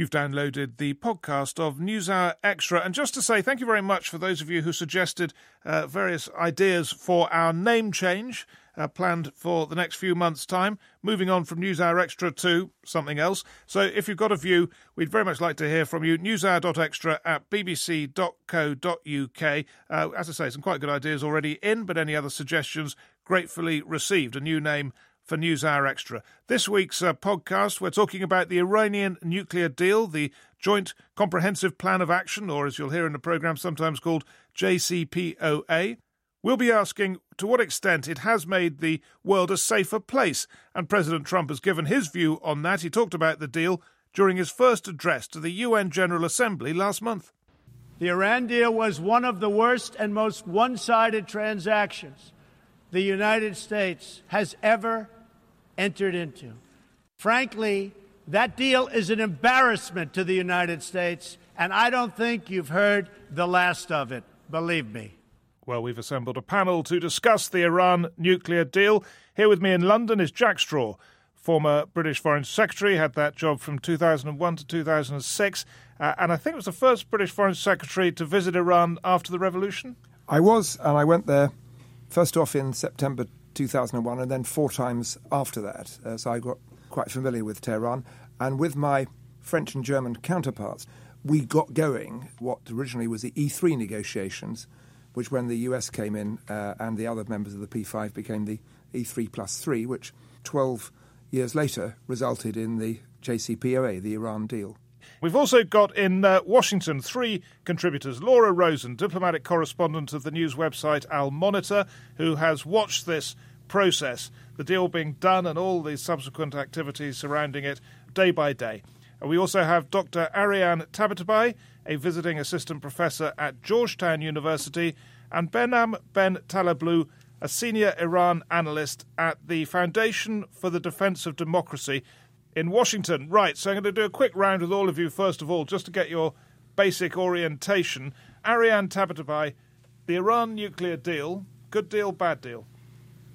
You've downloaded the podcast of NewsHour Extra. And just to say thank you very much for those of you who suggested uh, various ideas for our name change uh, planned for the next few months' time, moving on from NewsHour Extra to something else. So if you've got a view, we'd very much like to hear from you. Newshour.extra at bbc.co.uk. Uh, as I say, some quite good ideas already in, but any other suggestions gratefully received. A new name for NewsHour Extra. This week's uh, podcast, we're talking about the Iranian nuclear deal, the Joint Comprehensive Plan of Action, or as you'll hear in the programme, sometimes called JCPOA. We'll be asking to what extent it has made the world a safer place, and President Trump has given his view on that. He talked about the deal during his first address to the UN General Assembly last month. The Iran deal was one of the worst and most one sided transactions the United States has ever entered into. Frankly, that deal is an embarrassment to the United States, and I don't think you've heard the last of it, believe me. Well, we've assembled a panel to discuss the Iran nuclear deal. Here with me in London is Jack Straw, former British Foreign Secretary, had that job from 2001 to 2006, uh, and I think it was the first British Foreign Secretary to visit Iran after the revolution. I was, and I went there first off in September 2001, and then four times after that. Uh, so I got quite familiar with Tehran, and with my French and German counterparts, we got going what originally was the E3 negotiations which when the US came in uh, and the other members of the P5 became the E3 plus 3, which 12 years later resulted in the JCPOA, the Iran deal. We've also got in uh, Washington three contributors Laura Rozen, diplomatic correspondent of the news website Al Monitor, who has watched this process, the deal being done and all the subsequent activities surrounding it day by day. We also have Dr. Ariane Tabatabai, a visiting assistant professor at Georgetown University, and Behnam Ben Taleblu, a senior Iran analyst at the Foundation for the Defense of Democracy in Washington. Right, so I'm going to do a quick round with all of you, first of all, just to get your basic orientation. Ariane Tabatabai, the Iran nuclear deal, good deal, bad deal?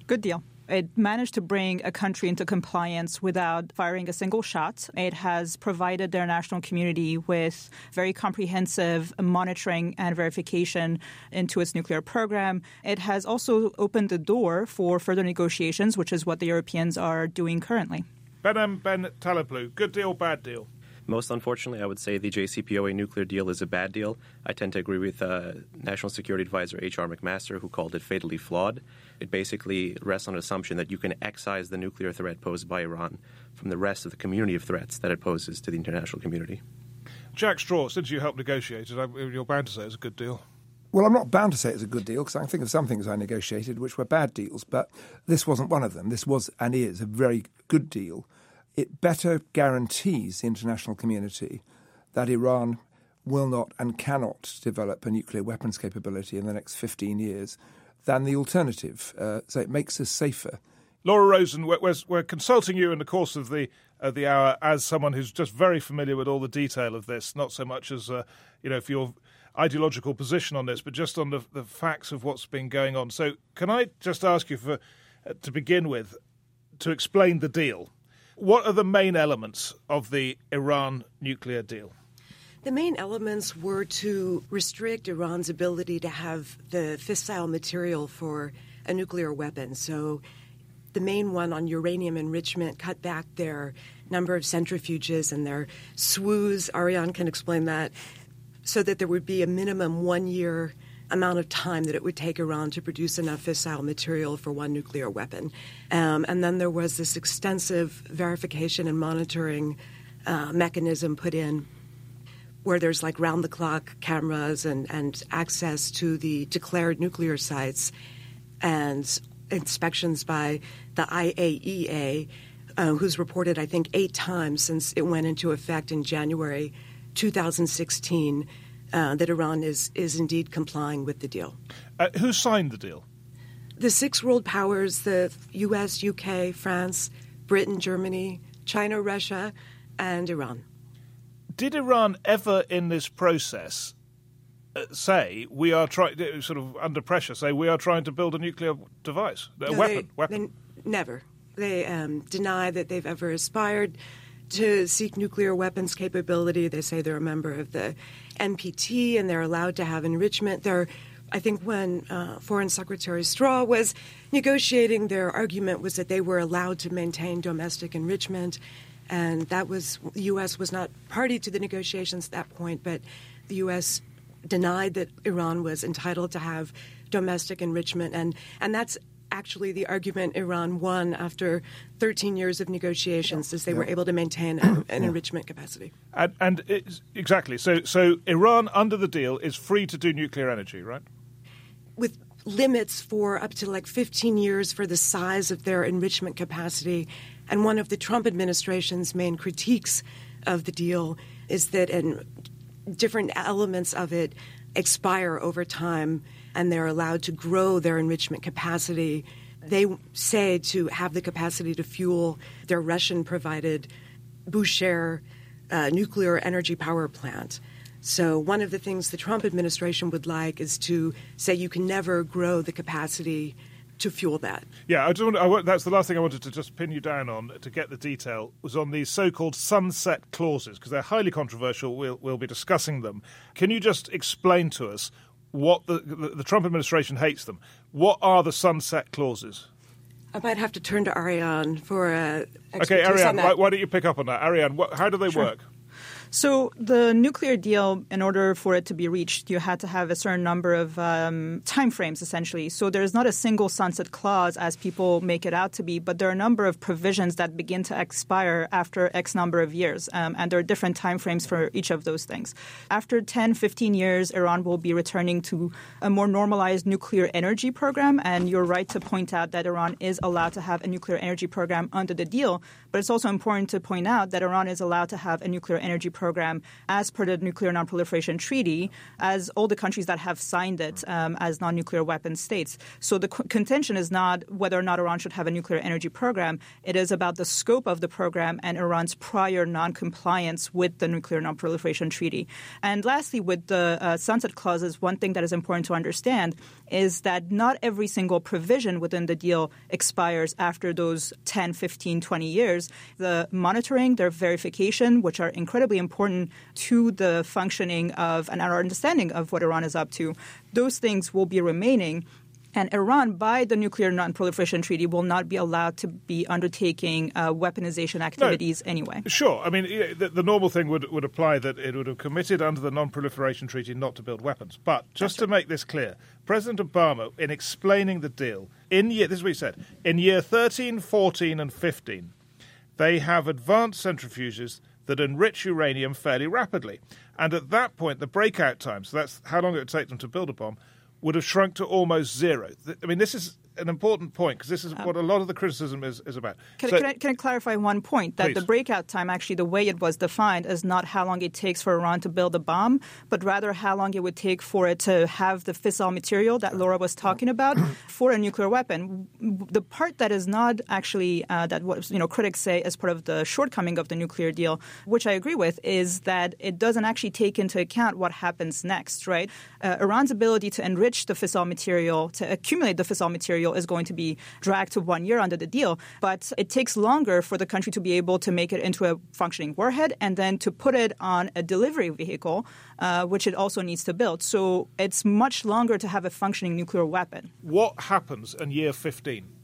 Good deal. It managed to bring a country into compliance without firing a single shot. It has provided the international community with very comprehensive monitoring and verification into its nuclear program. It has also opened the door for further negotiations, which is what the Europeans are doing currently. Behnam Ben Taleblu, good deal, bad deal? Most unfortunately, I would say the JCPOA nuclear deal is a bad deal. I tend to agree with uh, National Security Advisor H.R. McMaster, who called it fatally flawed. It basically rests on an assumption that you can excise the nuclear threat posed by Iran from the rest of the community of threats that it poses to the international community. Jack Straw, since you helped negotiate it, you're bound to say it's a good deal. Well, I'm not bound to say it's a good deal because I think of some things I negotiated which were bad deals, but this wasn't one of them. This was and is a very good deal it better guarantees the international community that Iran will not and cannot develop a nuclear weapons capability in the next 15 years than the alternative. Uh, so it makes us safer. Laura Rozen, we're, we're, we're, consulting you in the course of the of the hour as someone who's just very familiar with all the detail of this, not so much as uh, you know for your ideological position on this, but just on the, the facts of what's been going on. So, can I just ask you for uh, to begin with to explain the deal? What are the main elements of the Iran nuclear deal? The main elements were to restrict Iran's ability to have the fissile material for a nuclear weapon. So, the main one on uranium enrichment cut back their number of centrifuges and their SWUs. Ariane can explain that. So that there would be a minimum one year amount of time that it would take Iran to produce enough fissile material for one nuclear weapon. Um, and then there was this extensive verification and monitoring uh, mechanism put in where there's like round the clock cameras and, and access to the declared nuclear sites and inspections by the IAEA, uh, who's reported, I think, eight times since it went into effect in January 2016 uh, that Iran is, is indeed complying with the deal. Uh, who signed the deal? The six world powers the US, UK, France, Britain, Germany, China, Russia, and Iran. Did Iran ever in this process uh, say we are trying, uh, sort of under pressure, say we are trying to build a nuclear device, a no, weapon? They, weapon? They never. They um, deny that they've ever aspired to seek nuclear weapons capability. They say they're a member of the NPT and they're allowed to have enrichment. They're I think when uh, Foreign Secretary Straw was negotiating, their argument was that they were allowed to maintain domestic enrichment, and that was the U.S. was not party to the negotiations at that point, but the U.S. denied that Iran was entitled to have domestic enrichment, and and that's actually the argument Iran won after 13 years of negotiations, as they yeah. were able to maintain an, an enrichment capacity. And, and exactly, so so Iran under the deal is free to do nuclear energy, right? With limits for up to like 15 years for the size of their enrichment capacity. And one of the Trump administration's main critiques of the deal is that and different elements of it expire over time and they're allowed to grow their enrichment capacity. They say to have the capacity to fuel their Russian provided Bushehr uh, nuclear energy power plant. So, one of the things the Trump administration would like is to say you can never grow the capacity to fuel that. Yeah, I just want, I, that's the last thing I wanted to just pin you down on to get the detail was on these so-called sunset clauses because they're highly controversial. We'll, we'll be discussing them. Can you just explain to us what the, the, the Trump administration hates them? What are the sunset clauses? I might have to turn to Ariane for uh, okay. Ariane, why, why, don't you pick up on that? Ariane, what, how do they sure. work? So the nuclear deal, in order for it to be reached, you had to have a certain number of um, timeframes, essentially. So there's not a single sunset clause as people make it out to be, but there are a number of provisions that begin to expire after X number of years, um, and there are different timeframes for each of those things. After 10, 15 years, Iran will be returning to a more normalized nuclear energy program, and you're right to point out that Iran is allowed to have a nuclear energy program under the deal, but it's also important to point out that Iran is allowed to have a nuclear energy program as per the Nuclear Nonproliferation Treaty, as all the countries that have signed it um, as non nuclear weapon states. So the contention is not whether or not Iran should have a nuclear energy program, it is about the scope of the program and Iran's prior non compliance with the Nuclear Nonproliferation Treaty. And lastly, with the uh, sunset clauses, one thing that is important to understand is that not every single provision within the deal expires after those 10, 15, 20 years. The monitoring, their verification, which are incredibly important to the functioning of and our understanding of what Iran is up to, those things will be remaining. And Iran, by the Nuclear Non-Proliferation Treaty, will not be allowed to be undertaking uh, weaponization activities no, anyway. Sure. I mean, the, the, normal thing would, would apply that it would have committed under the Non-Proliferation Treaty not to build weapons. But just That's to right. make this clear, President Obama, in explaining the deal, in year, this is what he said, in year 13, 14, and 15, they have advanced centrifuges that enrich uranium fairly rapidly. And at that point, the breakout time, so that's how long it would take them to build a bomb, would have shrunk to almost zero. I mean, this is an important point because this is um, what a lot of the criticism is, is about. Can, so, can, I, can I clarify one point? That please. the breakout time, actually, the way it was defined is not how long it takes for Iran to build a bomb, but rather how long it would take for it to have the fissile material that Laura was talking about for a nuclear weapon. The part that is not actually, uh, that what you know, critics say is part of the shortcoming of the nuclear deal, which I agree with, is that it doesn't actually take into account what happens next, right? Uh, Iran's ability to enrich the fissile material, to accumulate the fissile material, is going to be dragged to one year under the deal. But it takes longer for the country to be able to make it into a functioning warhead and then to put it on a delivery vehicle, uh, which it also needs to build. So it's much longer to have a functioning nuclear weapon. What happens in year 15?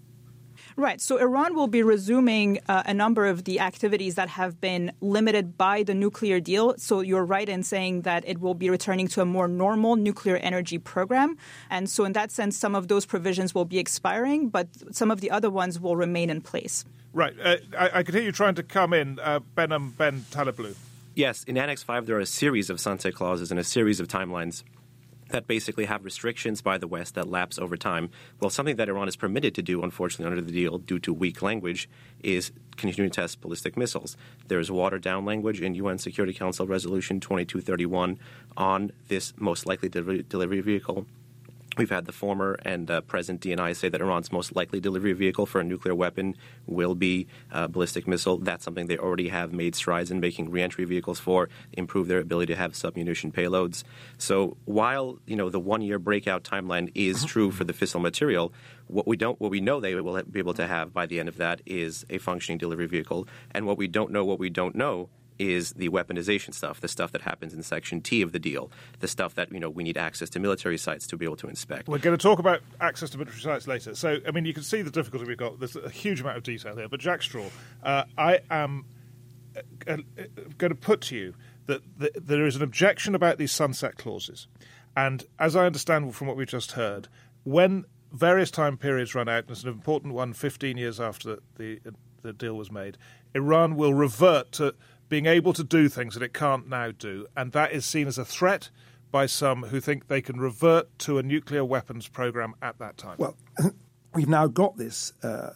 Right. So Iran will be resuming uh, a number of the activities that have been limited by the nuclear deal. So you're right in saying that it will be returning to a more normal nuclear energy program. And so, in that sense, some of those provisions will be expiring, but some of the other ones will remain in place. Right. Uh, I, I, could hear you trying to come in, uh, Behnam Ben Taleblu. Yes. In Annex 5, there are a series of sunset clauses and a series of timelines that basically have restrictions by the West that lapse over time. Well, something that Iran is permitted to do, unfortunately, under the deal due to weak language, is continue to test ballistic missiles. There is watered down language in UN Security Council Resolution 2231 on this most likely delivery vehicle We've had the former and uh, present DNI say that Iran's most likely delivery vehicle for a nuclear weapon will be a ballistic missile. That's something they already have made strides in making reentry vehicles for, improve their ability to have submunition payloads. So while you know the one-year breakout timeline is true for the fissile material, what we don't, what we know they will be able to have by the end of that is a functioning delivery vehicle, and what we don't know, what we don't know is the weaponization stuff, the stuff that happens in Section T of the deal, the stuff that you know we need access to military sites to be able to inspect. We're going to talk about access to military sites later. So, I mean, you can see the difficulty we've got. There's a huge amount of detail here. But Jack Straw, uh, I am uh, uh going to put to you that there is an objection about these sunset clauses, and as I understand from what we've just heard, when various time periods run out, and it's an important one, 15 years after the, the, the deal was made, Iran will revert to being able to do things that it can't now do, and that is seen as a threat by some who think they can revert to a nuclear weapons program at that time. Well, we've now got this uh,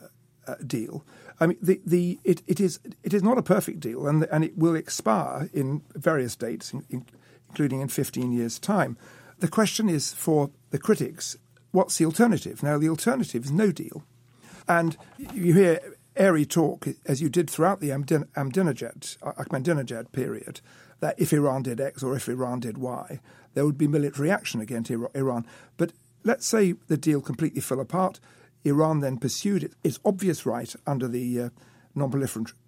uh, deal. I mean, the, the it, it is it is not a perfect deal, and and it will expire in various dates, in, in, including in 15 years' time. The question is for the critics, what's the alternative? Now, the alternative is no deal, and you hear airy talk, as you did throughout the Ahmadinejad, Ahmadinejad period, that if Iran did X or if Iran did Y, there would be military action against Iran. But let's say the deal completely fell apart. Iran then pursued its obvious right under the uh, Non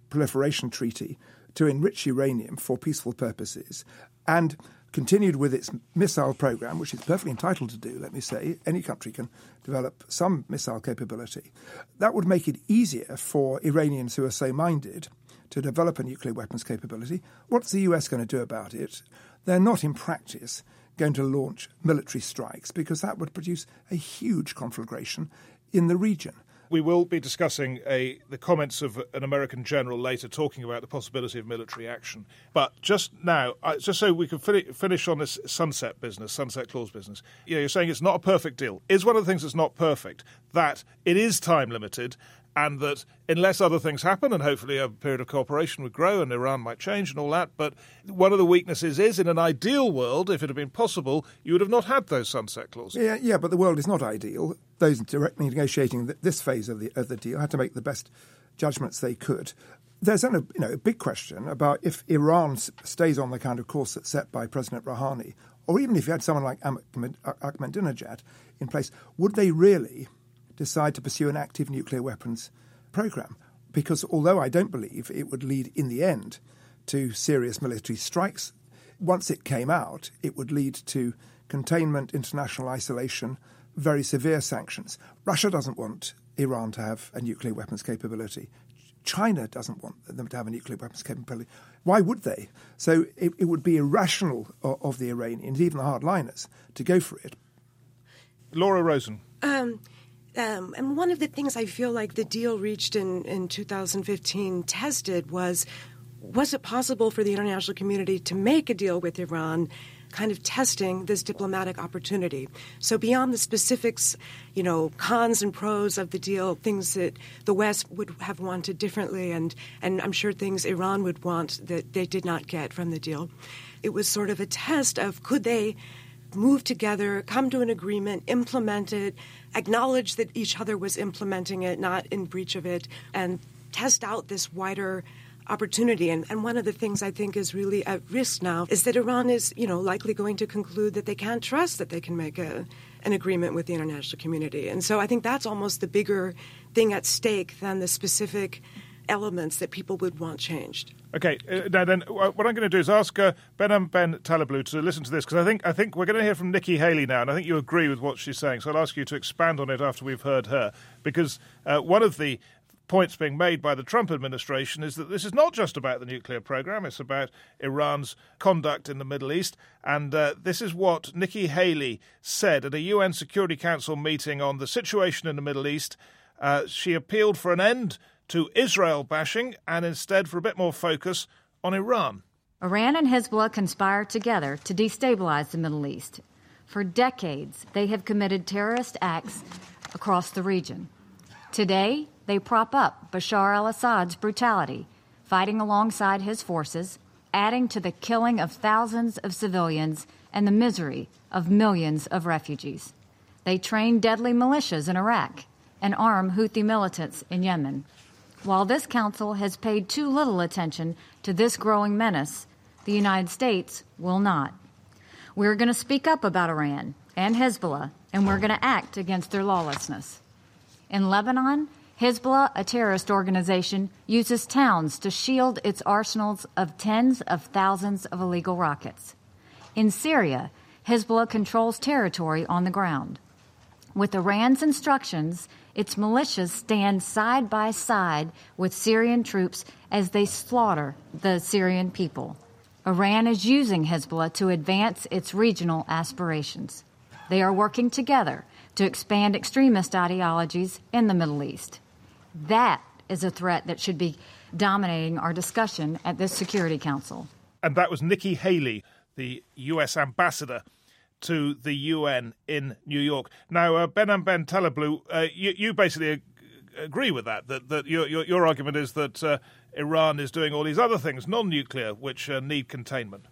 Proliferation Treaty to enrich uranium for peaceful purposes. And continued with its missile program, which it's perfectly entitled to do, let me say. Any country can develop some missile capability. That would make it easier for Iranians who are so minded to develop a nuclear weapons capability. What's the US going to do about it? They're not in practice going to launch military strikes because that would produce a huge conflagration in the region. We will be discussing a, the comments of an American general later talking about the possibility of military action. But just now, just so we can fin- finish on this sunset business, sunset clause business, you know, you're saying it's not a perfect deal. Is one of the things that's not perfect that it is time limited and that unless other things happen, and hopefully a period of cooperation would grow and Iran might change and all that, but one of the weaknesses is in an ideal world, if it had been possible, you would have not had those sunset clauses. Yeah, yeah, but the world is not ideal. Those directly negotiating this phase of the of the deal had to make the best judgments they could. There's a you know a big question about if Iran stays on the kind of course that's set by President Rouhani, or even if you had someone like Ahmadinejad in place, would they really decide to pursue an active nuclear weapons program. Because although I don't believe it would lead in the end to serious military strikes, once it came out, it would lead to containment, international isolation, very severe sanctions. Russia doesn't want Iran to have a nuclear weapons capability. China doesn't want them to have a nuclear weapons capability. Why would they? So it, it would be irrational of, of, the Iranians, even the hardliners, to go for it. Laura Rozen. Um, um, and one of the things I feel like the deal reached in, in 2015 tested was was it possible for the international community to make a deal with Iran? kind of testing this diplomatic opportunity. So beyond the specifics, you know, cons and pros of the deal, things that the West would have wanted differently, and, and I'm sure things Iran would want that they did not get from the deal. It was sort of a test of could they move together, come to an agreement, implement it, acknowledge that each other was implementing it, not in breach of it, and test out this wider opportunity. And, and, one of the things I think is really at risk now is that Iran is, you know, likely going to conclude that they can't trust that they can make a, an agreement with the international community. And so I think that's almost the bigger thing at stake than the specific elements that people would want changed. Okay, uh, now then, what I'm going to do is ask uh, Behnam Ben Taleblu to listen to this because I think I think we're going to hear from Nikki Haley now, and I think you agree with what she's saying. So I'll ask you to expand on it after we've heard her, because uh, one of the points being made by the Trump administration is that this is not just about the nuclear program; it's about Iran's conduct in the Middle East. And uh, this is what Nikki Haley said at a UN Security Council meeting on the situation in the Middle East. Uh, she appealed for an end to Israel bashing and instead for a bit more focus on Iran. Iran and Hezbollah conspire together to destabilize the Middle East. For decades, they have committed terrorist acts across the region. Today, they prop up Bashar al Assad's brutality, fighting alongside his forces, adding to the killing of thousands of civilians and the misery of millions of refugees. They train deadly militias in Iraq and arm Houthi militants in Yemen. While this council has paid too little attention to this growing menace, the United States will not. We're going to speak up about Iran and Hezbollah, and we're going to act against their lawlessness. In Lebanon, Hezbollah, a terrorist organization, uses towns to shield its arsenals of tens of thousands of illegal rockets. In Syria, Hezbollah controls territory on the ground. With Iran's instructions, its militias stand side by side with Syrian troops as they slaughter the Syrian people. Iran is using Hezbollah to advance its regional aspirations. They are working together to expand extremist ideologies in the Middle East. That is a threat that should be dominating our discussion at this Security Council. And that was Nikki Haley, the US ambassador to the UN in New York. Now, uh, Behnam Ben Taleblu, uh, you, you, basically agree with that, that, that your, your, your argument is that uh, Iran is doing all these other things, non nuclear, which uh, need containment.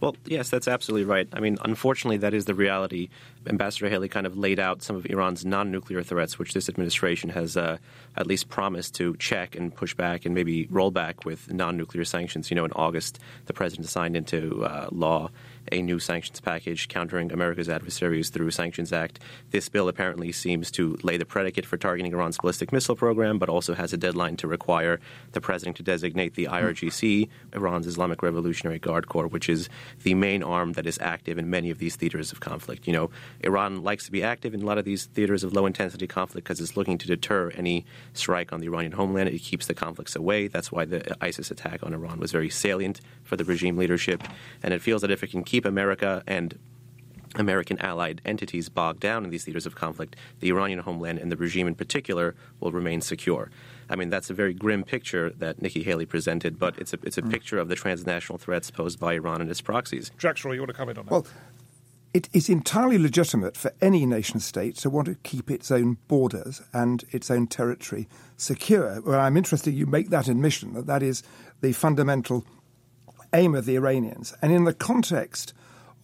Well, yes, that's absolutely right. I mean, unfortunately, that is the reality. Ambassador Haley kind of laid out some of Iran's non nuclear threats, which this administration has uh, at least promised to check and push back and maybe roll back with non nuclear sanctions. You know, in August, the president signed into uh, law a new sanctions package countering America's adversaries through Sanctions Act. This bill apparently seems to lay the predicate for targeting Iran's ballistic missile program, but also has a deadline to require the president to designate the IRGC, Iran's Islamic Revolutionary Guard Corps, which is the main arm that is active in many of these theaters of conflict. You know, Iran likes to be active in a lot of these theaters of low intensity conflict because it's looking to deter any strike on the Iranian homeland. It keeps the conflicts away. That's why the ISIS attack on Iran was very salient for the regime leadership. And it feels that if it can keep keep America and American allied entities bogged down in these theaters of conflict, the Iranian homeland and the regime in particular will remain secure. I mean, that's a very grim picture that Nikki Haley presented, but it's a, it's a mm. picture of the transnational threats posed by Iran and its proxies. Jack Straw, you want to comment on that? Well, it is entirely legitimate for any nation state to want to keep its own borders and its own territory secure. Well, I'm interested you make that admission that that is the fundamental aim of the Iranians. And in the context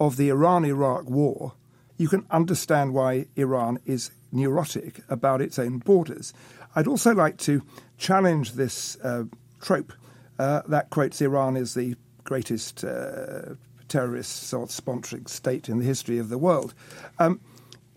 of the Iran Iraq war, you can understand why Iran is neurotic about its own borders. I'd also like to challenge this uh, trope uh, that quotes Iran as the greatest uh, terrorist or sponsoring state in the history of the world. Um,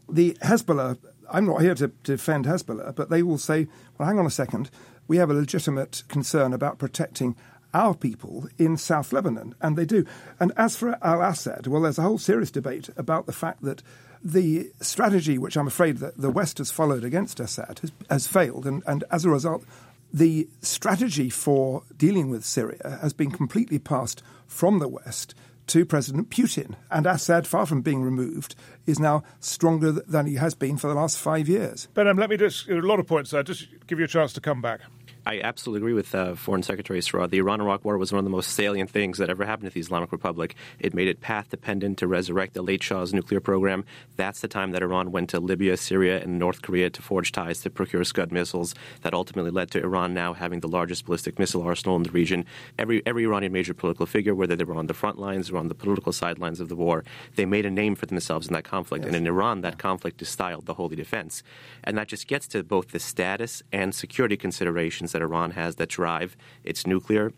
the Hezbollah, I'm not here to defend Hezbollah, but they will say, well, hang on a second, we have a legitimate concern about protecting our people in South Lebanon, and they do. And as for al Assad, well, there's a whole serious debate about the fact that the strategy, which I'm afraid that the West has followed against Assad, has, has failed, and, and as a result, the strategy for dealing with Syria has been completely passed from the West to President Putin. And Assad, far from being removed, is now stronger than he has been for the last five years. Ben, let me just, a lot of points there, just give you a chance to come back. I absolutely agree with uh, Foreign Secretary Straw. The Iran-Iraq War was one of the most salient things that ever happened to the Islamic Republic. It made it path dependent to resurrect the late Shah's nuclear program. That's the time that Iran went to Libya, Syria, and North Korea to forge ties to procure Scud missiles. That ultimately led to Iran now having the largest ballistic missile arsenal in the region. Every every Iranian major political figure, whether they were on the front lines or on the political sidelines of the war, they made a name for themselves in that conflict. Yes. And in Iran, that conflict is styled the holy defense, and that just gets to both the status and security considerations that Iran has that drive its nuclear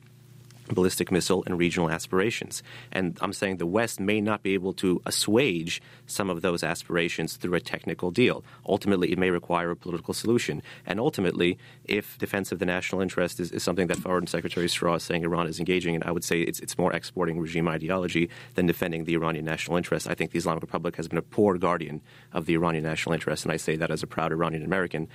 ballistic missile and regional aspirations. And I'm saying the West may not be able to assuage some of those aspirations through a technical deal. Ultimately, it may require a political solution. And ultimately, if defense of the national interest is, is something that Foreign Secretary Straw is saying Iran is engaging in, I would say it's, it's more exporting regime ideology than defending the Iranian national interest. I think the Islamic Republic has been a poor guardian of the Iranian national interest, and I say that as a proud Iranian American.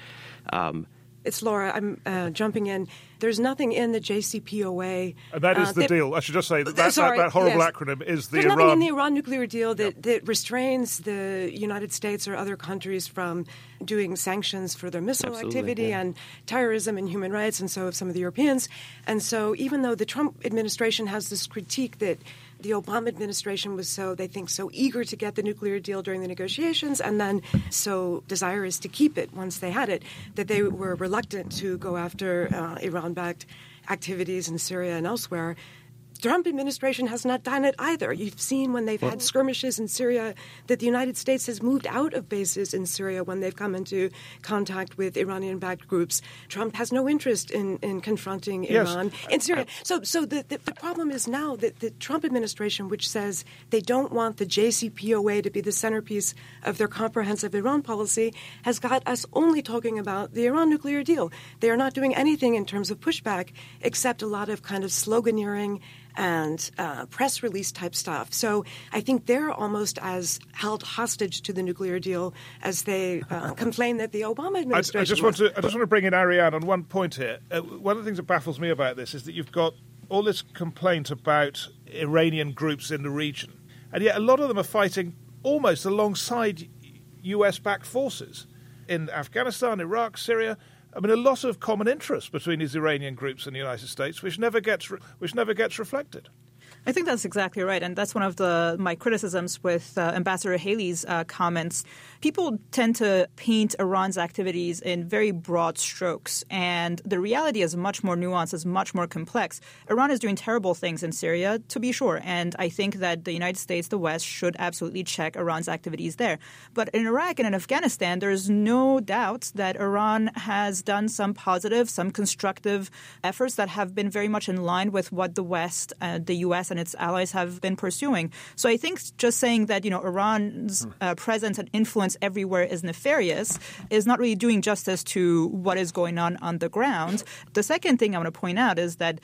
Um, it's Laura. I'm uh, jumping in. There's nothing in the JCPOA. And that is uh, the that, deal. I should just say that that, sorry, that, that horrible yes. acronym is the There's Iran. nothing in the Iran nuclear deal that, that restrains the United States or other countries from doing sanctions for their missile Absolutely, activity yeah. and terrorism and human rights, and so have some of the Europeans. And so, even though the Trump administration has this critique that the Obama administration was so, they think, so eager to get the nuclear deal during the negotiations and then so desirous to keep it once they had it that they were reluctant to go after uh, Iran backed activities in Syria and elsewhere Trump administration has not done it either. You've seen when they've had skirmishes in Syria that the United States has moved out of bases in Syria when they've come into contact with Iranian-backed groups. Trump has no interest in, in confronting Yes. Iran in Syria. So, so the, the, the problem is now that the Trump administration, which says they don't want the JCPOA to be the centerpiece of their comprehensive Iran policy, has got us only talking about the Iran nuclear deal. They are not doing anything in terms of pushback except a lot of kind of sloganeering and uh, press release type stuff. So I think they're almost as held hostage to the nuclear deal as they uh, complain that the Obama I, administration. I just was. want to I just want to bring in Ariane on one point here. Uh, one of the things that baffles me about this is that you've got all this complaint about Iranian groups in the region, and yet a lot of them are fighting almost alongside U.S.-backed forces in Afghanistan, Iraq, Syria. I mean, a lot of common interest between these Iranian groups and the United States, which never gets re- which never gets reflected. I think that's exactly right, and that's one of the my criticisms with uh, Ambassador Haley's uh, comments. People tend to paint Iran's activities in very broad strokes, and the reality is much more nuanced, is much more complex. Iran is doing terrible things in Syria, to be sure, and I think that the United States, the West, should absolutely check Iran's activities there. But in Iraq and in Afghanistan, there's no doubt that Iran has done some positive, some constructive efforts that have been very much in line with what the West, uh, the U.S. and its allies have been pursuing. So I think just saying that you know Iran's uh, presence and influence everywhere is nefarious is not really doing justice to what is going on on the ground. The second thing I want to point out is that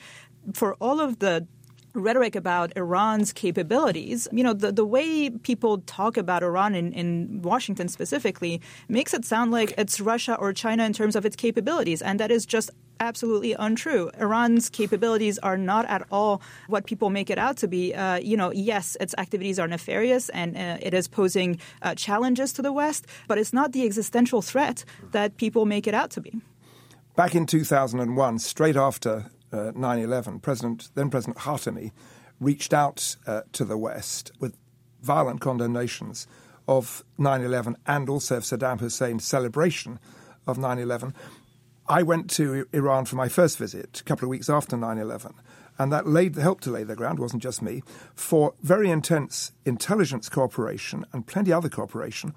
for all of the rhetoric about Iran's capabilities, you know, the, the way people talk about Iran in, in Washington specifically makes it sound like it's Russia or China in terms of its capabilities. And that is just absolutely untrue. Iran's capabilities are not at all what people make it out to be. Uh, you know, yes, its activities are nefarious and uh, it is posing uh, challenges to the West, but it's not the existential threat that people make it out to be. Back in 2001, straight after uh, 9/11, President then President Khatami reached out uh, to the West with violent condemnations of 9/11 and also of Saddam Hussein's celebration of 9/11. I went to Iran for my first visit a couple of weeks after 9/11, and that laid helped to lay the ground. wasn't just me for very intense intelligence cooperation and plenty other cooperation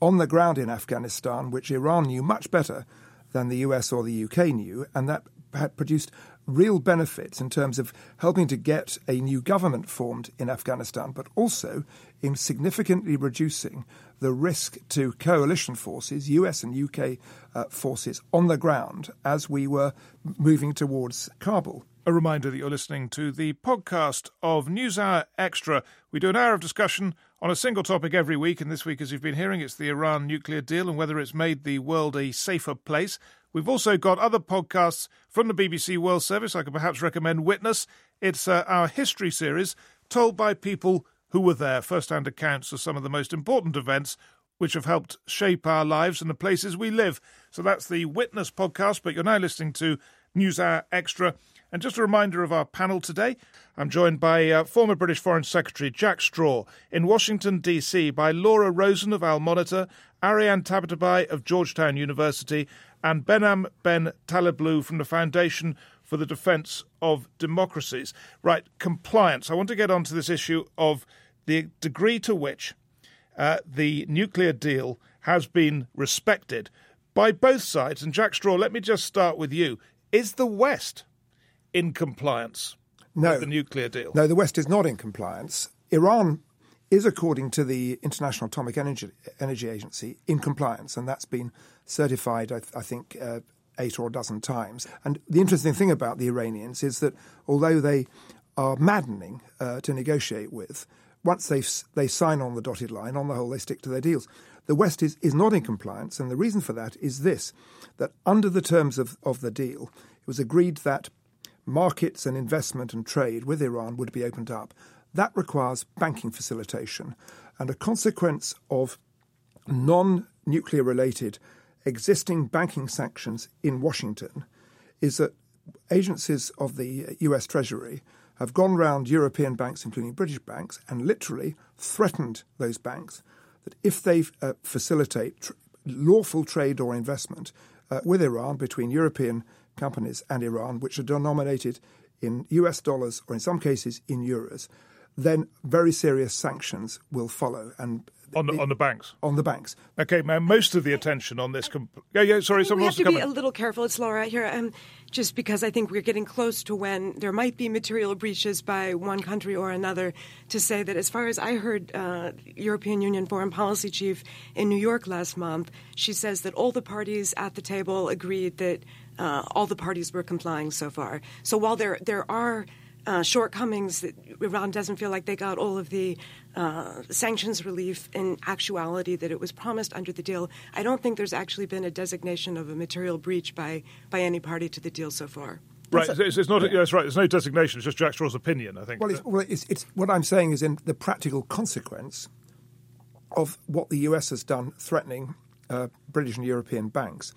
on the ground in Afghanistan, which Iran knew much better than the US or the UK knew, and that had produced real benefits in terms of helping to get a new government formed in Afghanistan, but also in significantly reducing the risk to coalition forces, US and UK uh, forces, on the ground as we were moving towards Kabul. A reminder that you're listening to the podcast of NewsHour Extra. We do an hour of discussion on a single topic every week, and this week, as you've been hearing, it's the Iran nuclear deal and whether it's made the world a safer place. We've also got other podcasts from the BBC World Service. I could perhaps recommend Witness. It's uh, our history series told by people who were there, first hand accounts of some of the most important events which have helped shape our lives and the places we live. So that's the Witness podcast, but you're now listening to NewsHour Extra. And just a reminder of our panel today. I'm joined by uh, former British Foreign Secretary Jack Straw in Washington, D.C., by Laura Rozen of Al Monitor, Ariane Tabatabai of Georgetown University, and Behnam Ben Taleblu from the Foundation for the Defence of Democracies. Right, compliance. I want to get onto this issue of the degree to which uh, the nuclear deal has been respected by both sides. And Jack Straw, let me just start with you. Is the West in compliance No. with the nuclear deal? No, the West is not in compliance. Iran is, according to the International Atomic Energy, Energy Agency, in compliance, and that's been certified, I, I think, uh, eight or a dozen times. And the interesting thing about the Iranians is that although they are maddening uh, to negotiate with, once they they sign on the dotted line, on the whole, they stick to their deals. The West is, is not in compliance, and the reason for that is this that under the terms of, of the deal, it was agreed that markets and investment and trade with Iran would be opened up. That requires banking facilitation. And a consequence of non nuclear related existing banking sanctions in Washington is that agencies of the US Treasury have gone round European banks, including British banks, and literally threatened those banks that if they uh, facilitate tr- lawful trade or investment uh, with Iran between European companies and Iran, which are denominated in US dollars or in some cases in euros, then very serious sanctions will follow. And on the, on the banks. On the banks. Okay, man. Most of the attention on this. Comp- yeah, yeah. Sorry, someone we have to be a little careful. It's Laura here, um, just because I think we're getting close to when there might be material breaches by one country or another. To say that, as far as I heard, uh, European Union foreign policy chief in New York last month, she says that all the parties at the table agreed that uh, all the parties were complying so far. So while there there are uh, shortcomings that Iran doesn't feel like they got all of the uh, sanctions relief in actuality that it was promised under the deal. I don't think there's actually been a designation of a material breach by, by any party to the deal so far. Right, it's, it's, not. Yeah. that's right. There's no designation. It's just Jack Straw's opinion. I think. Well, it's, well it's, it's, what I'm saying is in the practical consequence of what the US has done, threatening uh, British and European banks,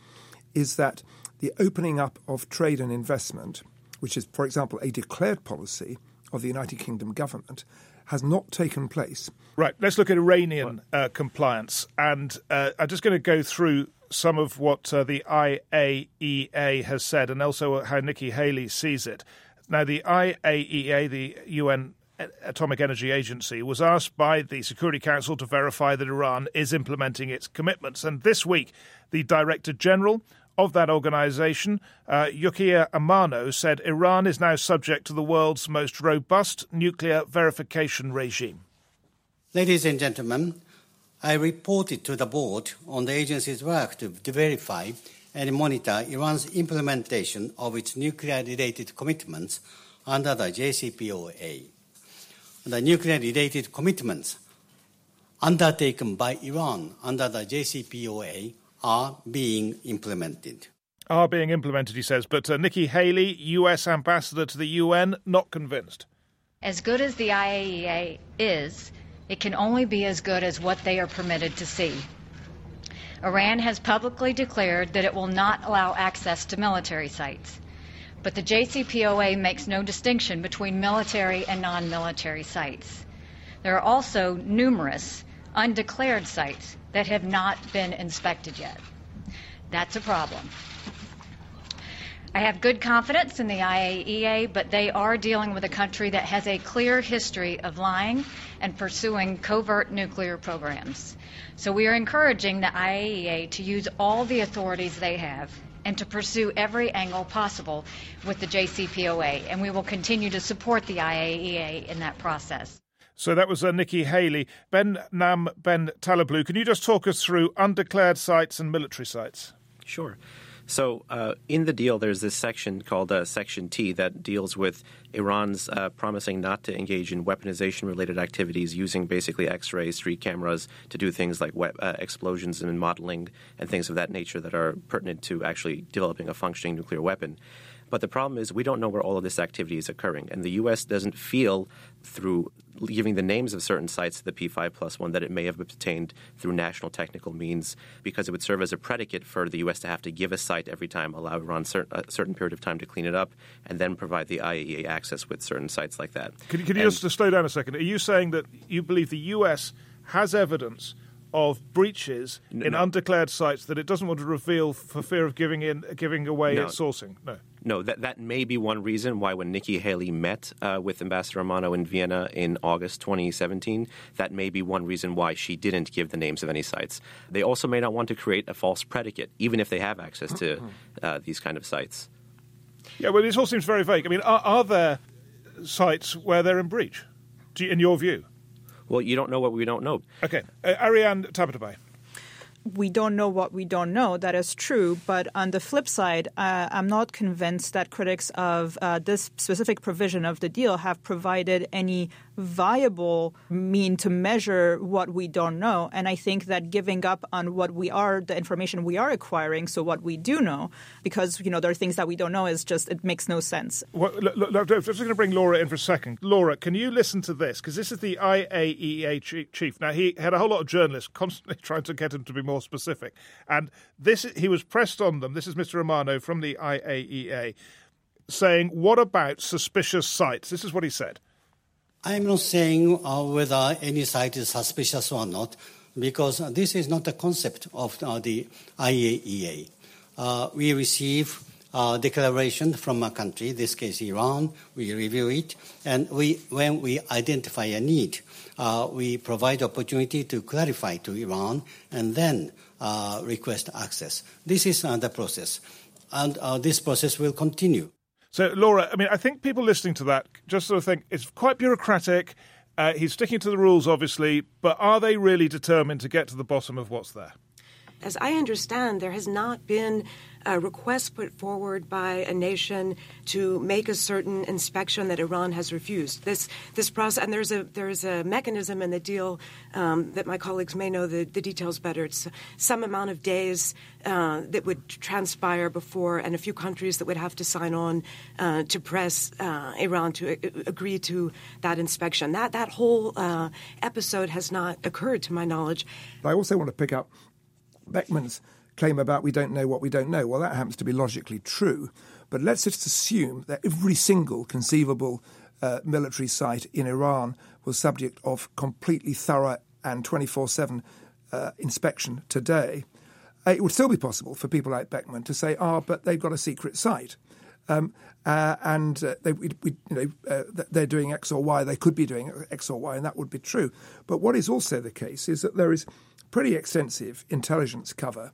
is that the opening up of trade and investment, which is, for example, a declared policy of the United Kingdom government, has not taken place. Right. Let's look at Iranian uh, compliance. And uh, I'm just going to go through some of what uh, the IAEA has said and also how Nikki Haley sees it. Now, the IAEA, the UN Atomic Energy Agency, was asked by the Security Council to verify that Iran is implementing its commitments. And this week, the Director General of that organization, uh, Amano, said Iran is now subject to the world's most robust nuclear verification regime. Ladies and gentlemen, I reported to the board on the agency's work to verify and monitor Iran's implementation of its nuclear related commitments under the JCPOA. The nuclear related commitments undertaken by Iran under the JCPOA are being implemented. Are being implemented, he says. But uh, Nikki Haley, US ambassador to the UN, not convinced. As good as the IAEA is, it can only be as good as what they are permitted to see. Iran has publicly declared that it will not allow access to military sites. But the JCPOA makes no distinction between military and non military sites. There are also numerous undeclared sites that have not been inspected yet. That's a problem. I have good confidence in the IAEA, but they are dealing with a country that has a clear history of lying and pursuing covert nuclear programs. So we are encouraging the IAEA to use all the authorities they have and to pursue every angle possible with the JCPOA, and we will continue to support the IAEA in that process. So that was uh, Nikki Haley. Ben Nam Ben Taleblu, can you just talk us through undeclared sites and military sites? Sure. So, uh, in the deal, there's this section called uh, Section T that deals with Iran's uh, promising not to engage in weaponization related activities using basically X ray streak cameras to do things like we- uh, explosions and modeling and things of that nature that are pertinent to actually developing a functioning nuclear weapon. But the problem is we don't know where all of this activity is occurring, and the U.S. doesn't feel through giving the names of certain sites to the P5 plus one that it may have obtained through national technical means because it would serve as a predicate for the U.S. to have to give a site every time, allow Iran a certain period of time to clean it up, and then provide the IAEA access with certain sites like that. Can, can you and, just slow down a second? Are you saying that you believe the U.S. has evidence of breaches no, in no. undeclared sites that it doesn't want to reveal for fear of giving in giving away no. its sourcing. No. No, that that may be one reason why when Nikki Haley met uh, with Ambassador Amano in Vienna in August 2017, that may be one reason why she didn't give the names of any sites. They also may not want to create a false predicate, even if they have access to uh, these kind of sites. Yeah, well, this all seems very vague. I mean, are, are there sites where they're in breach, you, in your view? Well, you don't know what we don't know. Okay. Uh, Ariane Tabatabai we don't know what we don't know. That is true. But on the flip side, uh, I'm not convinced that critics of uh, this specific provision of the deal have provided any viable mean to measure what we don't know. And I think that giving up on what we are, the information we are acquiring, so what we do know, because you know there are things that we don't know, is just it makes no sense. Well, look, look, I'm just going to bring Laura in for a second. Laura, can you listen to this? Because this is the IAEA chief. Now he had a whole lot of journalists constantly trying to get him to be more specific, and this he was pressed on them. This is Mr. Amano from the IAEA saying, "What about suspicious sites?" This is what he said. I'm not saying uh, whether any site is suspicious or not, because this is not the concept of uh, the IAEA. Uh, we receive uh, declaration from a country, this case Iran, we review it, and we, when we identify a need, uh, we provide opportunity to clarify to Iran and then uh, request access. This is the process, and this process will continue. So, Laura, I mean, I think people listening to that just sort of think it's quite bureaucratic. Uh, he's sticking to the rules, obviously, but are they really determined to get to the bottom of what's there? As I understand, there has not been a request put forward by a nation to make a certain inspection that Iran has refused. This this process, and there's a there's a mechanism in the deal um, that my colleagues may know the, the details better. It's some amount of days uh, that would transpire before, and a few countries that would have to sign on uh, to press uh, Iran to uh, agree to that inspection. That that whole uh, episode has not occurred, to my knowledge. I also want to pick up Behnam's claim about we don't know what we don't know. Well, that happens to be logically true. But let's just assume that every single conceivable uh, military site in Iran was subject of completely thorough and 24 uh, 7 inspection today. Uh, it would still be possible for people like Behnam to say, ah, but they've got a secret site. Um, uh, and uh, they, we, we, you know, uh, they're doing X or Y. They could be doing X or Y, and that would be true. But what is also the case is that there is pretty extensive intelligence cover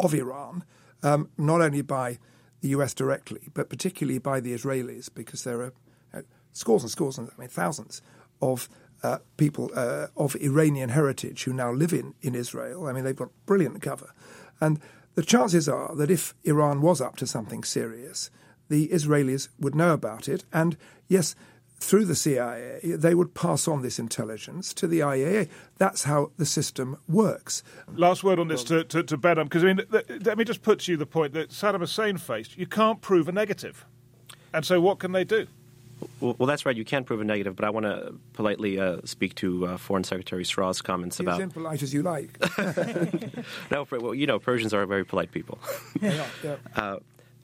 of Iran, um, not only by the US directly, but particularly by the Israelis, because there are you know, scores and scores, and I mean thousands of uh, people uh, of Iranian heritage who now live in, in Israel. I mean, they've got brilliant cover. And the chances are that if Iran was up to something serious, the Israelis would know about it. And yes, through the CIA, they would pass on this intelligence to the IAEA. That's how the system works. Last word on this to, to, to Behnam, because I mean, let me just put to you the point that Saddam Hussein faced. You can't prove a negative. And so what can they do? Well, that's right. You can't prove a negative, but I want to politely uh, speak to uh, Foreign Secretary Straw's comments Be about. As impolite as you like. no, well, you know, Persians are very polite people. yeah, yeah. Uh,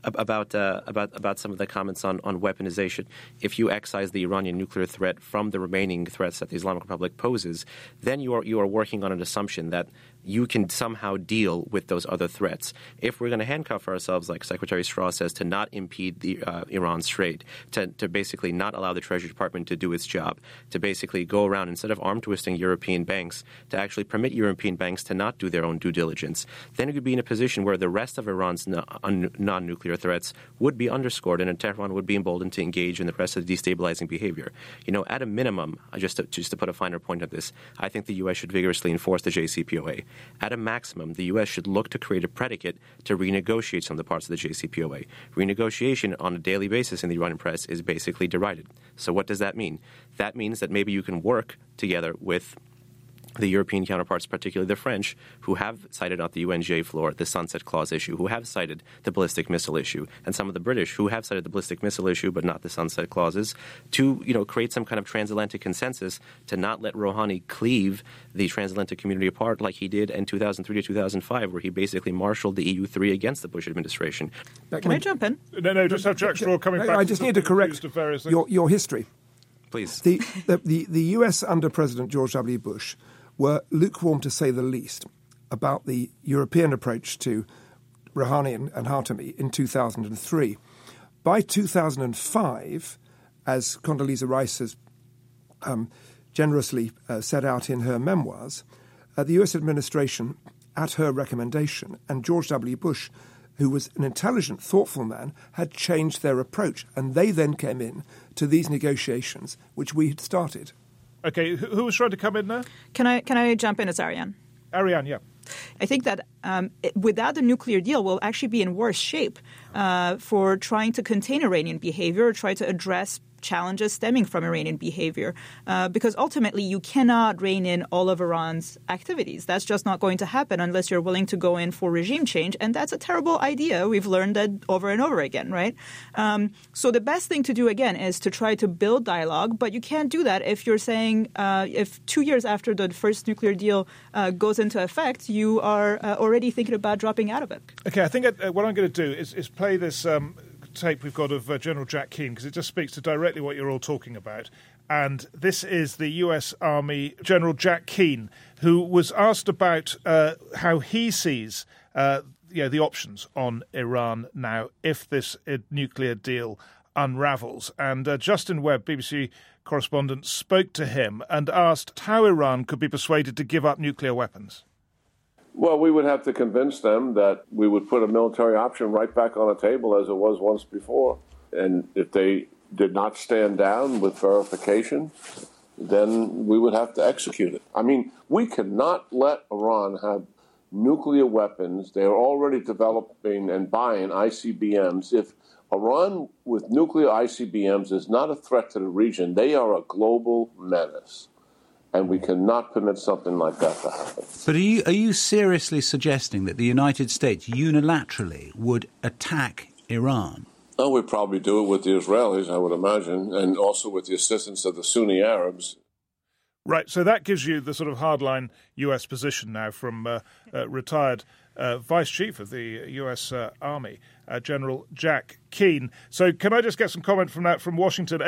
about uh, about about some of the comments on, on weaponization. If you excise the Iranian nuclear threat from the remaining threats that the Islamic Republic poses, then you are you are working on an assumption that you can somehow deal with those other threats. If we're going to handcuff ourselves, like Secretary Straw says, to not impede the uh, Iran's trade, to, to basically not allow the Treasury Department to do its job, to basically go around instead of arm twisting European banks, to actually permit European banks to not do their own due diligence, then it could be in a position where the rest of Iran's non nuclear threats would be underscored and Tehran would be emboldened to engage in the rest of the destabilizing behavior. You know, at a minimum, just to, just to put a finer point on this, I think the U.S. should vigorously enforce the JCPOA. At a maximum, the U.S. should look to create a predicate to renegotiate some of the parts of the JCPOA. Renegotiation on a daily basis in the Iranian press is basically derided. So, what does that mean? That means that maybe you can work together with the European counterparts, particularly the French, who have cited on the UNGA floor the sunset clause issue, who have cited the ballistic missile issue, and some of the British who have cited the ballistic missile issue but not the sunset clauses, to you know create some kind of transatlantic consensus to not let Rouhani cleave the transatlantic community apart like he did in 2003 to 2005, where he basically marshaled the EU3 against the Bush administration. Can I jump in? No, no, just have Jack Straw coming back. I just need to correct your, your history. Please. The, the, the, the US under President George W. Bush were lukewarm to say the least about the European approach to Rouhani and, and Khatami in 2003. By 2005, as Condoleezza Rice has um, generously uh, set out in her memoirs, uh, the US administration, at her recommendation, and George W. Bush, who was an intelligent, thoughtful man, had changed their approach. And they then came in to these negotiations, which we had started. Okay, who was trying to come in there? Can I can I jump in? It's Ariane. Ariane, yeah. I think that um, it, without the nuclear deal, we'll actually be in worse shape uh, for trying to contain Iranian behavior, or try to address challenges stemming from Iranian behavior. Uh, because ultimately, you cannot rein in all of Iran's activities. That's just not going to happen unless you're willing to go in for regime change. And that's a terrible idea. We've learned that over and over again, right? Um, so the best thing to do, again, is to try to build dialogue. But you can't do that if you're saying, uh, if two years after the first nuclear deal uh, goes into effect, you are uh, already thinking about dropping out of it. Okay, I think uh, what I'm going to do is, is play this. Um, tape we've got of uh, General Jack Keane because it just speaks to directly what you're all talking about. And this is the US Army General Jack Keane, who was asked about uh, how he sees uh, you know, the options on Iran now if this uh, nuclear deal unravels. And uh, Justin Webb, BBC correspondent, spoke to him and asked how Iran could be persuaded to give up nuclear weapons. Well, we would have to convince them that we would put a military option right back on the table as it was once before. And if they did not stand down with verification, then we would have to execute it. I mean, we cannot let Iran have nuclear weapons. They are already developing and buying ICBMs. If Iran with nuclear ICBMs is not a threat to the region, they are a global menace and we cannot permit something like that to happen. But are you, are you seriously suggesting that the United States unilaterally would attack Iran? Oh, we'd probably do it with the Israelis, I would imagine, and also with the assistance of the Sunni Arabs. Right, so that gives you the sort of hardline US position now from uh, uh, retired uh, Vice Chief of the US uh, Army uh, General Jack Keane. So, can I just get some comment from that from Washington?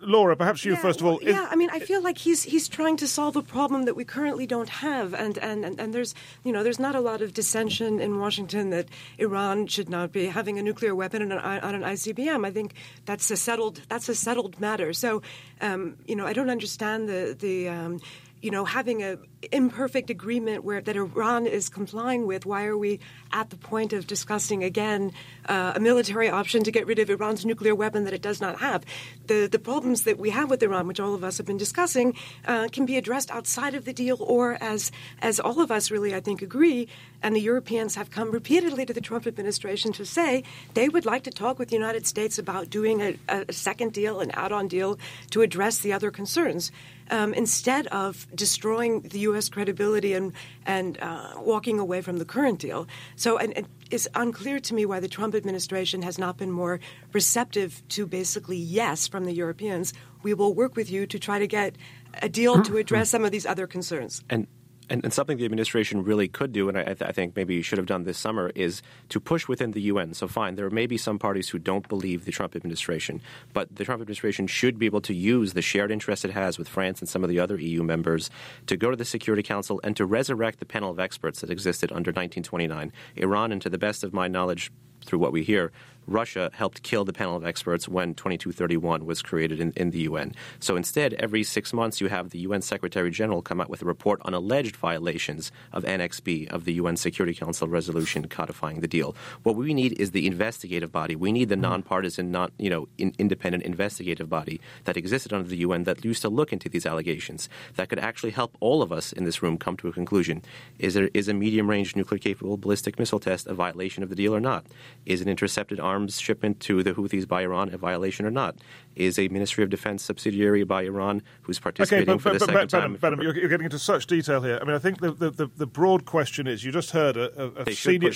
Laura, perhaps you yeah, first of all. Yeah, I mean, I feel like he's he's trying to solve a problem that we currently don't have, and, and, and, and there's you know there's not a lot of dissension in Washington that Iran should not be having a nuclear weapon on an, on an ICBM. I think that's a settled that's a settled matter. So, um, you know, I don't understand the the um, you know, having an imperfect agreement where that Iran is complying with. Why are we at the point of discussing again uh, a military option to get rid of Iran's nuclear weapon that it does not have? The the problems that we have with Iran, which all of us have been discussing, uh, can be addressed outside of the deal, or as as all of us really, I think, agree. And the Europeans have come repeatedly to the Trump administration to say they would like to talk with the United States about doing a, a second deal, an add-on deal, to address the other concerns um, instead of destroying the U.S. credibility and and uh, walking away from the current deal. So, and, and it's unclear to me why the Trump administration has not been more receptive to basically yes from the Europeans. We will work with you to try to get a deal to address some of these other concerns. And and, and, something the administration really could do, and I, I, think maybe should have done this summer, is to push within the UN. So, fine, there may be some parties who don't believe the Trump administration, but the Trump administration should be able to use the shared interest it has with France and some of the other EU members to go to the Security Council and to resurrect the panel of experts that existed under 1929. Iran, and to the best of my knowledge, through what we hear, Russia helped kill the panel of experts when 2231 was created in, in the UN. So instead, every six months, you have the UN Secretary General come out with a report on alleged violations of Annex B of the UN Security Council resolution codifying the deal. What we need is the investigative body. We need the mm-hmm. nonpartisan, not you know, in, independent investigative body that existed under the UN that used to look into these allegations that could actually help all of us in this room come to a conclusion. Is there is a medium-range nuclear-capable ballistic missile test a violation of the deal or not? Is an intercepted arm arms shipment to the Houthis by Iran a violation or not? Is a Ministry of Defense subsidiary by Iran who's participating okay, but, for the but, second time? Madam, you're, you're, getting into such detail here. I mean, I think the, the, the, the broad question is you just heard a, a, a senior,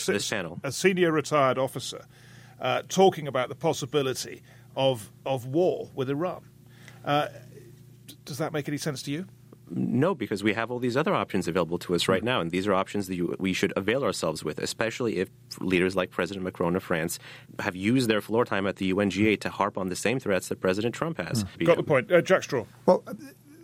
a senior retired officer uh, talking about the possibility of, of war with Iran. Uh, does that make any sense to you? No, because we have all these other options available to us right now, and these are options that you, we should avail ourselves with, especially if leaders like President Macron of France have used their floor time at the UNGA to harp on the same threats that President Trump has. Mm. Got the point. Uh, Jack Straw. Well,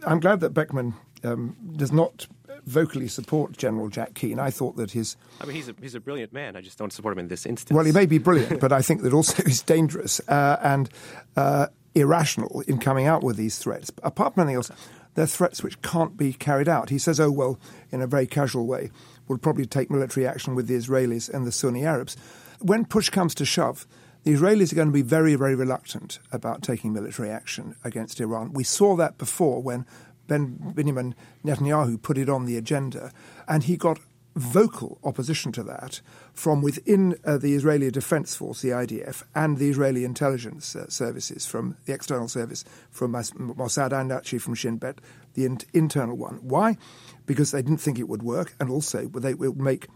I'm glad that Behnam um, does not vocally support General Jack Keane. I thought that his. I mean, he's a, he's a brilliant man. I just don't support him in this instance. Well, he may be brilliant, but I think that also he's dangerous uh, and uh, irrational in coming out with these threats. Apart from anything else, they're threats which can't be carried out. He says, oh, well, in a very casual way, we'll probably take military action with the Israelis and the Sunni Arabs. When push comes to shove, the Israelis are going to be very, very reluctant about taking military action against Iran. We saw that before when Ben Benjamin Netanyahu put it on the agenda, and he got vocal opposition to that from within uh, the Israeli Defense Force, the IDF, and the Israeli intelligence uh, services, from the external service, from Mossad and actually from Shin Bet, the in- internal one. Why? Because they didn't think it would work, and also they would make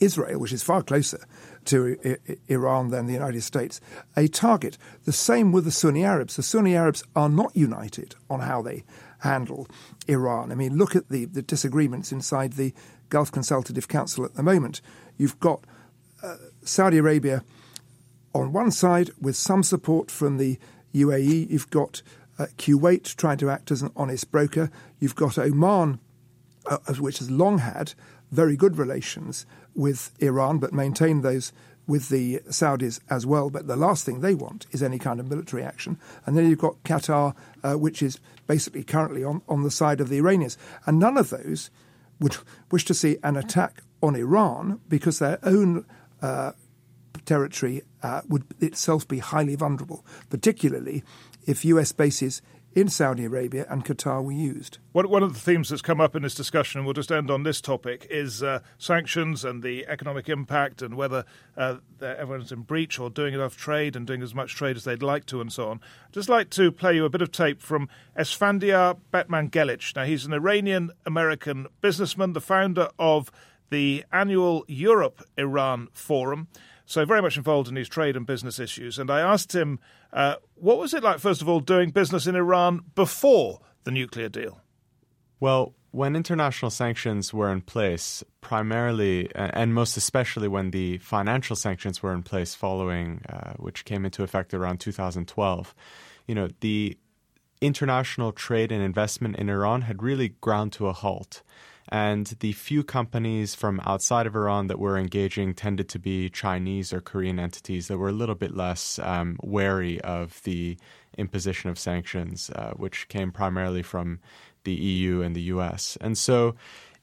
Israel, which is far closer to I- Iran than the United States, a target. The same with the Sunni Arabs. The Sunni Arabs are not united on how they handle Iran. I mean, look at the, the disagreements inside the Gulf Consultative Council at the moment. You've got uh, Saudi Arabia on one side with some support from the UAE. You've got uh, Kuwait trying to act as an honest broker. You've got Oman uh, which has long had very good relations with Iran, but maintained those with the Saudis as well. But the last thing they want is any kind of military action. And then you've got Qatar, uh, which is basically currently on, on the side of the Iranians. And none of those would wish to see an attack on Iran because their own uh, territory uh, would itself be highly vulnerable, particularly if US bases in Saudi Arabia and Qatar were used. One, of the themes that's come up in this discussion, and we'll just end on this topic, is uh, sanctions and the economic impact and whether uh, everyone's in breach or doing enough trade and doing as much trade as they'd like to and so on. I'd just like to play you a bit of tape from Esfandiar Batmanghelidj. Now, he's an Iranian American businessman, the founder of the annual Europe Iran Forum so very much involved in these trade and business issues. And I asked him, uh, what was it like, first of all, doing business in Iran before the nuclear deal? Well, when international sanctions were in place, primarily and most especially when the financial sanctions were in place following, uh, which came into effect around 2012, you know, the international trade and investment in Iran had really ground to a halt. And the few companies from outside of Iran that were engaging tended to be Chinese or Korean entities that were a little bit less um, wary of the imposition of sanctions, uh, which came primarily from the EU and the US. And so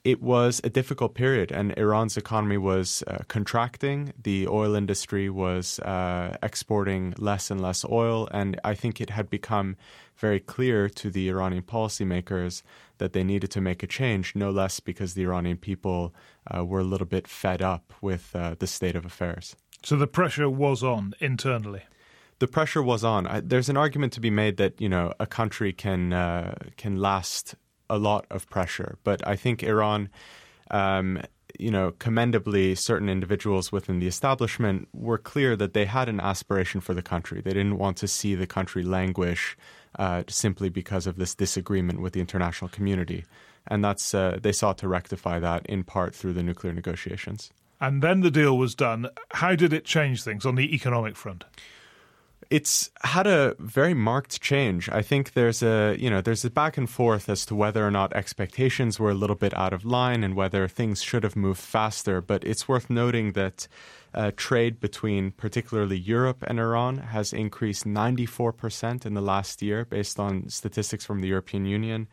it was a difficult period, and Iran's economy was uh, contracting. The oil industry was uh, exporting less and less oil, and I think it had become very clear to the Iranian policymakers that they needed to make a change, no less because the Iranian people uh, were a little bit fed up with uh, the state of affairs. So the pressure was on internally. The pressure was on. I, there's an argument to be made that you know a country can uh, can last a lot of pressure, but I think Iran. Um, you know, commendably, certain individuals within the establishment were clear that they had an aspiration for the country. They didn't want to see the country languish uh, simply because of this disagreement with the international community. And that's uh, they sought to rectify that in part through the nuclear negotiations. And then the deal was done. How did it change things on the economic front? It's had a very marked change. I think there's a you know there's a back and forth as to whether or not expectations were a little bit out of line and whether things should have moved faster. But it's worth noting that uh, trade between particularly Europe and Iran has increased 94% in the last year, based on statistics from the European Union.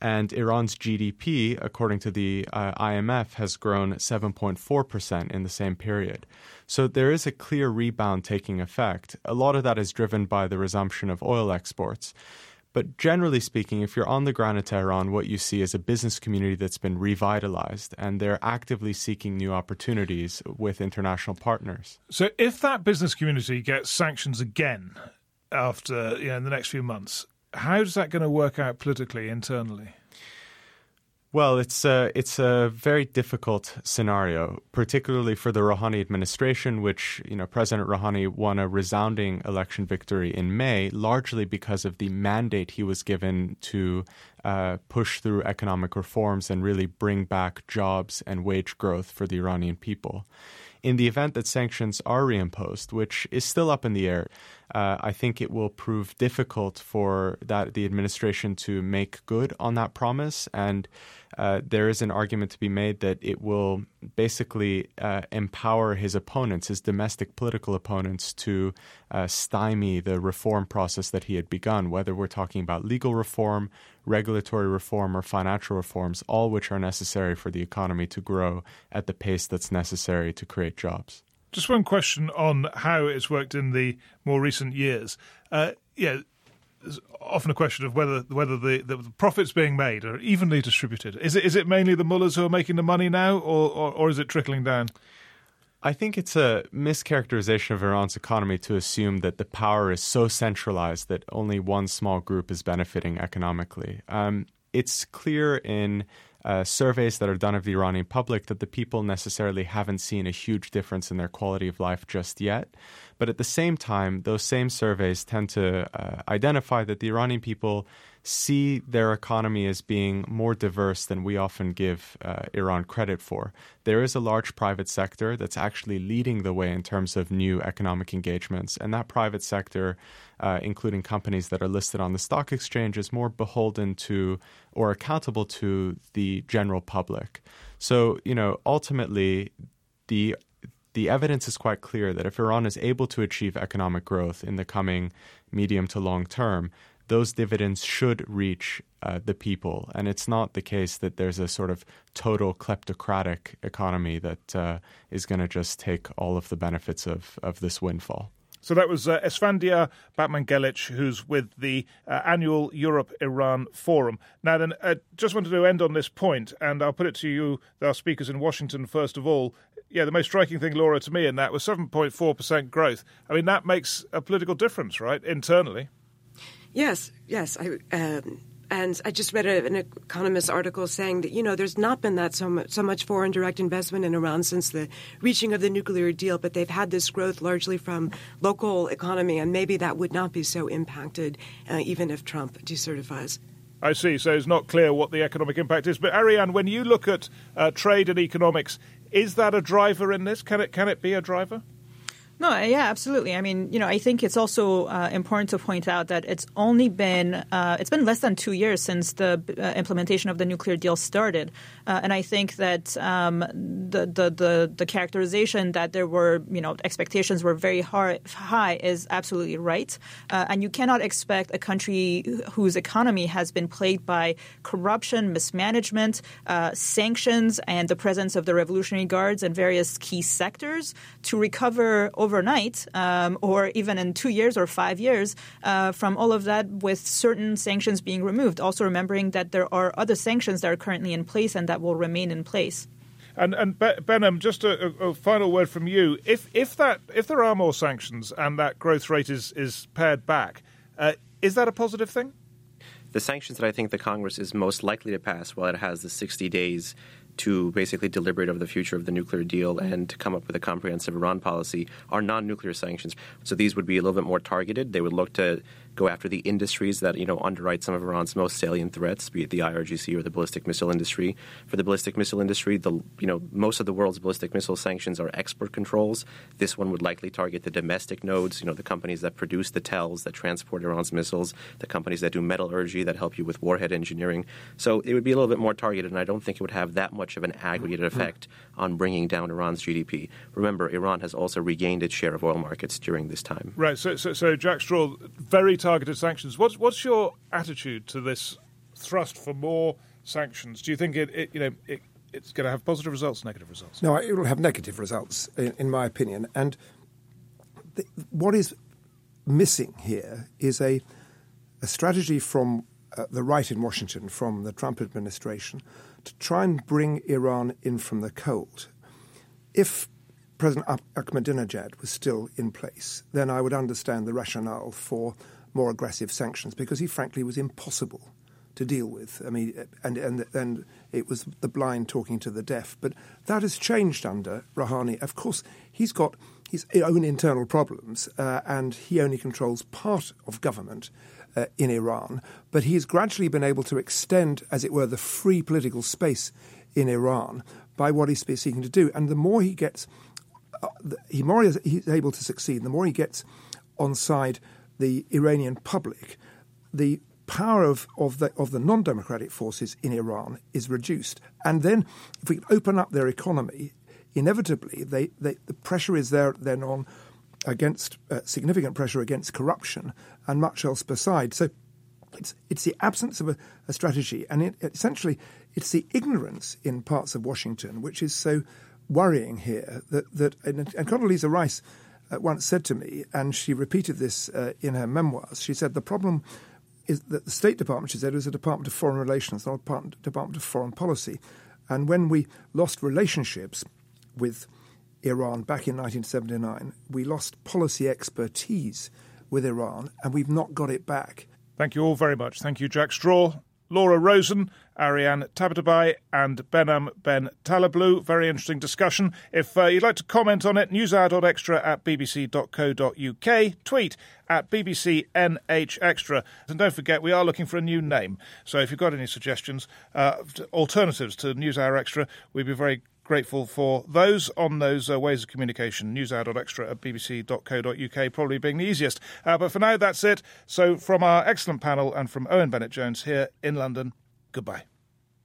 And Iran's GDP, according to the uh, IMF, has grown 7.4% in the same period. So there is a clear rebound taking effect. A lot of that is driven by the resumption of oil exports. But generally speaking, if you're on the ground in Tehran, what you see is a business community that's been revitalized and they're actively seeking new opportunities with international partners. So, if that business community gets sanctions again after you know, in the next few months, how is that going to work out politically internally? Well, it's a, it's a very difficult scenario, particularly for the Rouhani administration, which, you know, President Rouhani won a resounding election victory in May, largely because of the mandate he was given to uh, push through economic reforms and really bring back jobs and wage growth for the Iranian people. In the event that sanctions are reimposed, which is still up in the air, uh, I think it will prove difficult for that the administration to make good on that promise and uh, there is an argument to be made that it will basically uh, empower his opponents, his domestic political opponents, to uh, stymie the reform process that he had begun, whether we're talking about legal reform, regulatory reform, or financial reforms, all which are necessary for the economy to grow at the pace that's necessary to create jobs. Just one question on how it's worked in the more recent years. Uh, yeah, there's often a question of whether whether the, the, profits being made are evenly distributed. Is it is it mainly the mullahs who are making the money now, or, or, or is it trickling down? I think it's a mischaracterization of Iran's economy to assume that the power is so centralized that only one small group is benefiting economically. Um, it's clear in uh, surveys that are done of the Iranian public that the people necessarily haven't seen a huge difference in their quality of life just yet. But at the same time, those same surveys tend to uh, identify that the Iranian people see their economy as being more diverse than we often give uh, Iran credit for. There is a large private sector that's actually leading the way in terms of new economic engagements, and that private sector, uh, including companies that are listed on the stock exchange, is more beholden to or accountable to the general public. So, you know, ultimately, the the evidence is quite clear that if Iran is able to achieve economic growth in the coming medium to long term, those dividends should reach uh, the people. And it's not the case that there's a sort of total kleptocratic economy that uh, is going to just take all of the benefits of, of this windfall. So that was uh, Esfandiar Batmanghelidj, who's with the uh, annual Europe Iran Forum. Now, then, uh, just wanted to end on this point, and I'll put it to you, our speakers in Washington, first of all. Yeah, the most striking thing, Laura, to me in that was 7.4% growth. I mean, that makes a political difference, right, internally? Yes, yes. I, um, and I just read a, an economist article saying that you know there's not been that so much, so much foreign direct investment in Iran since the reaching of the nuclear deal, but they've had this growth largely from local economy, and maybe that would not be so impacted uh, even if Trump decertifies. I see. So it's not clear what the economic impact is. But Ariane, when you look at uh, trade and economics, is that a driver in this? Can it can it be a driver? No, yeah, absolutely. I mean, you know, I think it's also uh, important to point out that it's only been uh, it's been less than two years since the uh, implementation of the nuclear deal started, uh, and I think that um, the, the, the the characterization that there were you know expectations were very high is absolutely right, uh, and you cannot expect a country whose economy has been plagued by corruption, mismanagement, uh, sanctions, and the presence of the Revolutionary Guards and various key sectors to recover overnight um, or even in two years or five years uh, from all of that with certain sanctions being removed. Also remembering that there are other sanctions that are currently in place and that will remain in place. And and Behnam, just a, a, final word from you. If if that if there are more sanctions and that growth rate is is pared back, uh, is that a positive thing? The sanctions that I think the Congress is most likely to pass, while it has the 60 days to basically deliberate over the future of the nuclear deal and to come up with a comprehensive Iran policy are non nuclear sanctions. So these would be a little bit more targeted. They would look to go after the industries that you know underwrite some of Iran's most salient threats, be it the IRGC or the ballistic missile industry. For the ballistic missile industry, the you know most of the world's ballistic missile sanctions are export controls. This one would likely target the domestic nodes, you know the companies that produce the TELs that transport Iran's missiles, the companies that do metallurgy that help you with warhead engineering. So it would be a little bit more targeted, and I don't think it would have that much of an aggregated mm-hmm. effect on bringing down Iran's GDP. Remember, Iran has also regained its share of oil markets during this time. Right. So, so, so Jack Straw, very targeted sanctions. What's what's your attitude to this thrust for more sanctions? Do you think it, it you know it, it's going to have positive results, negative results? No, it will have negative results, in, in my opinion. And the, what is missing here is a a strategy from uh, the right in Washington, from the Trump administration, to try and bring Iran in from the cold. If President Ahmadinejad was still in place, then I would understand the rationale for more aggressive sanctions because he frankly was impossible to deal with. I mean, and and and it was the blind talking to the deaf. But that has changed under Rouhani. Of course, he's got his own internal problems, uh, and he only controls part of government. Uh, in Iran, but he has gradually been able to extend, as it were, the free political space in Iran by what he's seeking to do. And the more he gets, uh, the more he's able to succeed, the more he gets on side the Iranian public, the power of, of the, of the non democratic forces in Iran is reduced. And then, if we open up their economy, inevitably they, they, the pressure is there then on against uh, significant pressure against corruption and much else besides. So it's, it's the absence of a, a strategy, and it, essentially it's the ignorance in parts of Washington which is so worrying here that, that and, and Condoleezza Rice once said to me, and she repeated this uh, in her memoirs. She said the problem is that the State Department, she said, is a Department of Foreign Relations, not a Department of Foreign Policy. And when we lost relationships with Iran back in 1979, we lost policy expertise with Iran, and we've not got it back. Thank you all very much. Thank you, Jack Straw, Laura Rozen, Ariane Tabatabai, and Behnam Ben Taleblu. Very interesting discussion. If uh, you'd like to comment on it, newshour.extra at bbc.co.uk. Tweet at BBC NH Extra. And don't forget, we are looking for a new name. So if you've got any suggestions, uh, alternatives to NewsHour Extra, we'd be very grateful for those on those uh, ways of communication. Newshour.extra at bbc.co.uk probably being the easiest. Uh, but for now, that's it. So from our excellent panel and from Owen Bennett Jones here in London, goodbye.